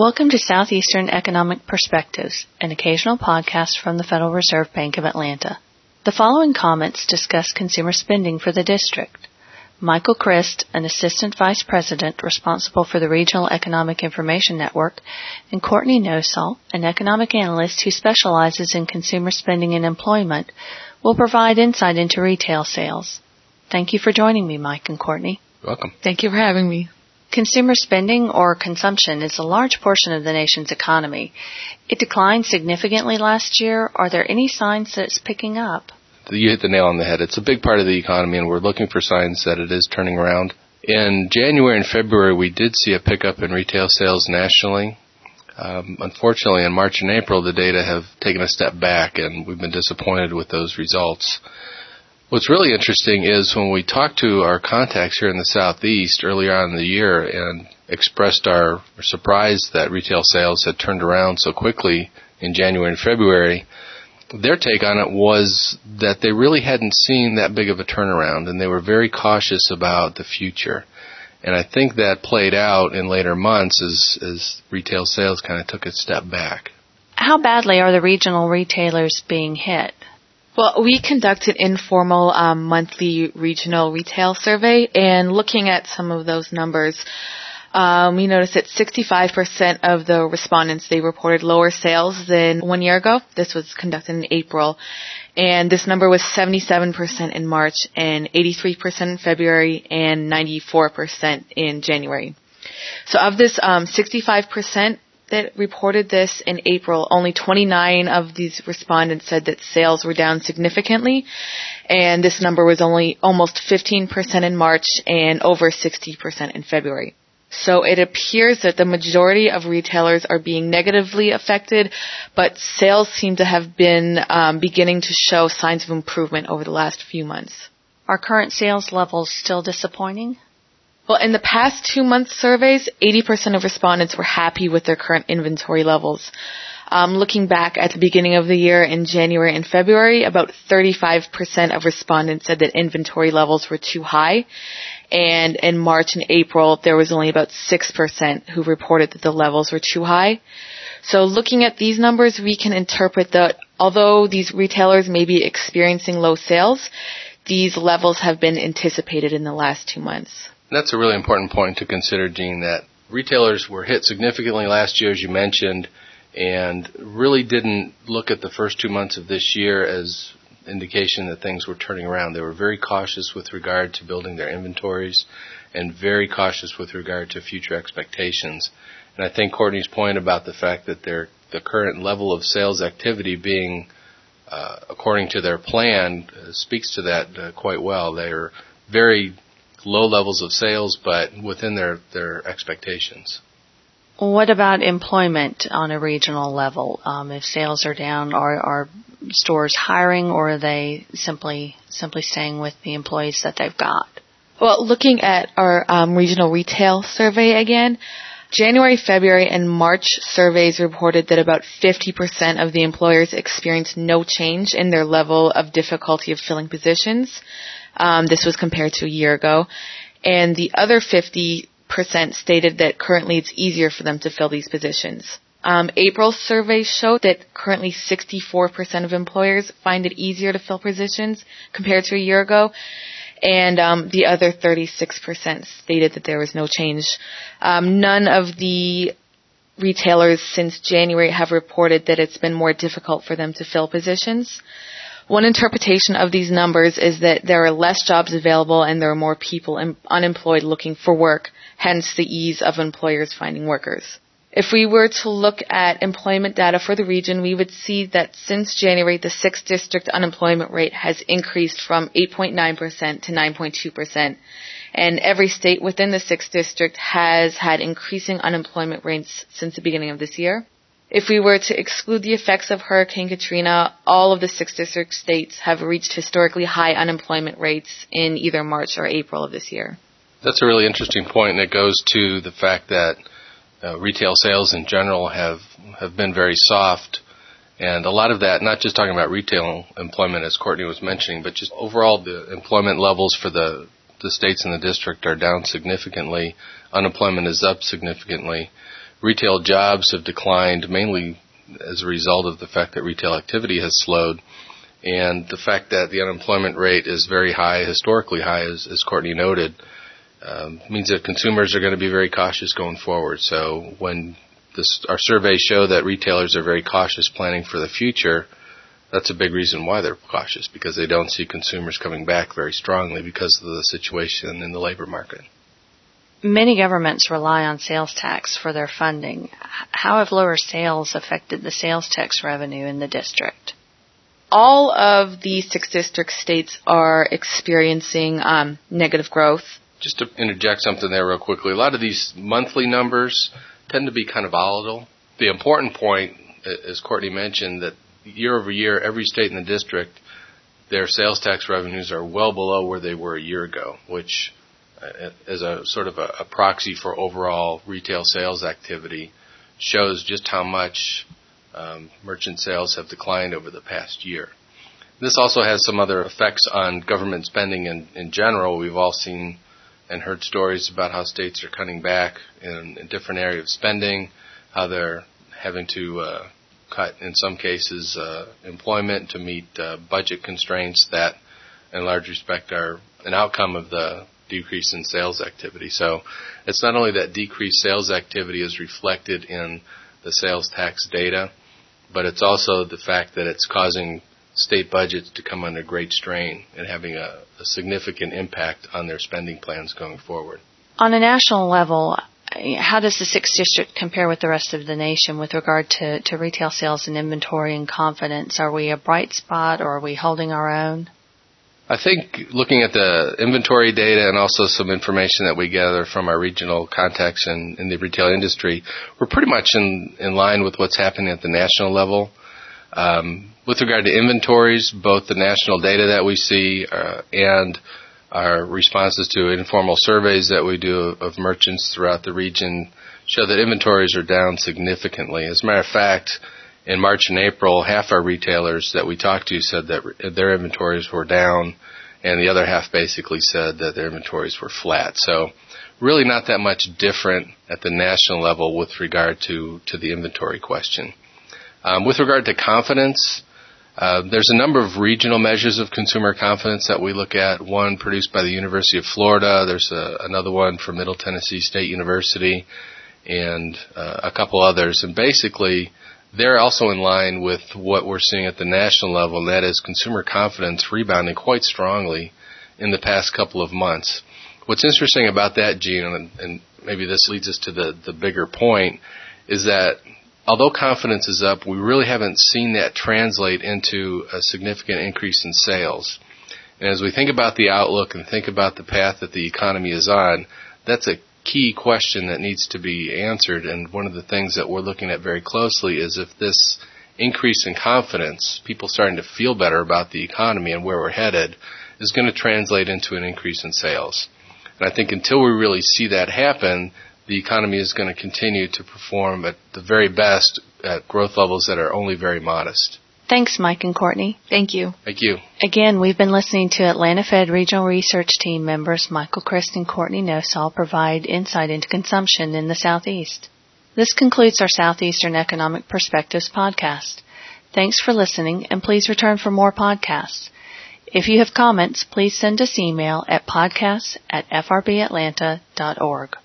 Welcome to Southeastern Economic Perspectives, an occasional podcast from the Federal Reserve Bank of Atlanta. The following comments discuss consumer spending for the district. Michael Chriszt, an assistant vice president responsible for the Regional Economic Information Network, and Courtney Nosal, an economic analyst who specializes in consumer spending and employment, will provide insight into retail sales. Thank you for joining me, Mike and Courtney. Welcome. Thank you for having me. Consumer spending or consumption is a large portion of the nation's economy. It declined significantly last year. Are there any signs that it's picking up? You hit the nail on the head. It's a big part of the economy, and we're looking for signs that it is turning around. In January and February, we did see a pickup in retail sales nationally. Um, unfortunately, in March and April, the data have taken a step back, and we've been disappointed with those results. What's really interesting is when we talked to our contacts here in the Southeast earlier on in the year and expressed our surprise that retail sales had turned around so quickly in January and February, their take on it was that they really hadn't seen that big of a turnaround and they were very cautious about the future. And I think that played out in later months as, as retail sales kind of took a step back. How badly are the regional retailers being hit? Well, we conducted informal um, monthly regional retail survey, and looking at some of those numbers, um, we noticed that 65% of the respondents they reported lower sales than one year ago. This was conducted in April, and this number was 77% in March, and 83% in February, and 94% in January. So of this um, 65%, that reported this in April, only 29 of these respondents said that sales were down significantly, and this number was only almost 15% in March and over 60% in February. So it appears that the majority of retailers are being negatively affected, but sales seem to have been um, beginning to show signs of improvement over the last few months. Are current sales levels still disappointing? Well, in the past two month surveys, 80% of respondents were happy with their current inventory levels. Um, looking back at the beginning of the year in January and February, about 35% of respondents said that inventory levels were too high. And in March and April, there was only about 6% who reported that the levels were too high. So looking at these numbers, we can interpret that although these retailers may be experiencing low sales, these levels have been anticipated in the last two months. That's a really important point to consider, Gene, that retailers were hit significantly last year, as you mentioned, and really didn't look at the first two months of this year as indication that things were turning around. They were very cautious with regard to building their inventories and very cautious with regard to future expectations. And I think Courtney's point about the fact that their the current level of sales activity being uh, according to their plan uh, speaks to that uh, quite well. They're very low levels of sales, but within their, their expectations. What about employment on a regional level? Um, if sales are down, are, are stores hiring, or are they simply simply staying with the employees that they've got? Well, looking at our um, regional retail survey again, January, February, and March surveys reported that about 50% of the employers experienced no change in their level of difficulty of filling positions. Um, this was compared to a year ago. And the other 50% stated that currently it's easier for them to fill these positions. Um, April's survey showed that currently 64% of employers find it easier to fill positions compared to a year ago, and um, the other 36% stated that there was no change. Um, none of the retailers since January have reported that it's been more difficult for them to fill positions. One interpretation of these numbers is that there are less jobs available and there are more people unemployed looking for work, hence the ease of employers finding workers. If we were to look at employment data for the region, we would see that since January, the 6th district unemployment rate has increased from 8.9% to 9.2%. And every state within the 6th district has had increasing unemployment rates since the beginning of this year. If we were to exclude the effects of Hurricane Katrina, all of the six district states have reached historically high unemployment rates in either March or April of this year. That's a really interesting point, and it goes to the fact that uh, retail sales in general have have been very soft, and a lot of that, not just talking about retail employment as Courtney was mentioning, but just overall the employment levels for the the states in the district are down significantly. Unemployment is up significantly retail jobs have declined mainly as a result of the fact that retail activity has slowed and the fact that the unemployment rate is very high, historically high, as, as Courtney noted, um, means that consumers are going to be very cautious going forward. So when this, our surveys show that retailers are very cautious planning for the future, that's a big reason why they're cautious because they don't see consumers coming back very strongly because of the situation in the labor market. Many governments rely on sales tax for their funding. How have lower sales affected the sales tax revenue in the district? All of the six district states are experiencing um, negative growth. Just to interject something there real quickly, a lot of these monthly numbers tend to be kind of volatile. The important point, as Courtney mentioned, that year over year, every state in the district, their sales tax revenues are well below where they were a year ago, which as a sort of a, a proxy for overall retail sales activity, shows just how much um, merchant sales have declined over the past year. This also has some other effects on government spending in, in general. We've all seen and heard stories about how states are cutting back in, in different areas of spending, how they're having to uh, cut, in some cases, uh, employment to meet uh, budget constraints that, in large respect, are an outcome of the decrease in sales activity. So it's not only that decreased sales activity is reflected in the sales tax data, but it's also the fact that it's causing state budgets to come under great strain and having a, a significant impact on their spending plans going forward. On a national level, how does the sixth district compare with the rest of the nation with regard to, to retail sales and inventory and confidence? Are we a bright spot or are we holding our own? I think looking at the inventory data and also some information that we gather from our regional contacts in, in the retail industry, we're pretty much in, in line with what's happening at the national level. Um, with regard to inventories, both the national data that we see uh, and our responses to informal surveys that we do of merchants throughout the region show that inventories are down significantly. As a matter of fact, in March and April, half our retailers that we talked to said that their inventories were down, and the other half basically said that their inventories were flat. So really not that much different at the national level with regard to, to the inventory question. Um, with regard to confidence, uh, there's a number of regional measures of consumer confidence that we look at. One produced by the University of Florida. There's a, another one from Middle Tennessee State University, and uh, a couple others. And basically, they're also in line with what we're seeing at the national level, and that is consumer confidence rebounding quite strongly in the past couple of months. What's interesting about that, Gene, and, and maybe this leads us to the, the bigger point, is that although confidence is up, we really haven't seen that translate into a significant increase in sales. And as we think about the outlook and think about the path that the economy is on, that's a key question that needs to be answered. And one of the things that we're looking at very closely is if this increase in confidence, people starting to feel better about the economy and where we're headed, is going to translate into an increase in sales. And I think until we really see that happen, the economy is going to continue to perform at the very best at growth levels that are only very modest. Thanks, Mike and Courtney. Thank you. Thank you. Again, we've been listening to Atlanta Fed Regional Research Team members Michael Chriszt and Courtney Nosal provide insight into consumption in the Southeast. This concludes our Southeastern Economic Perspectives podcast. Thanks for listening and please return for more podcasts. If you have comments, please send us email at podcasts at frbatlanta.org.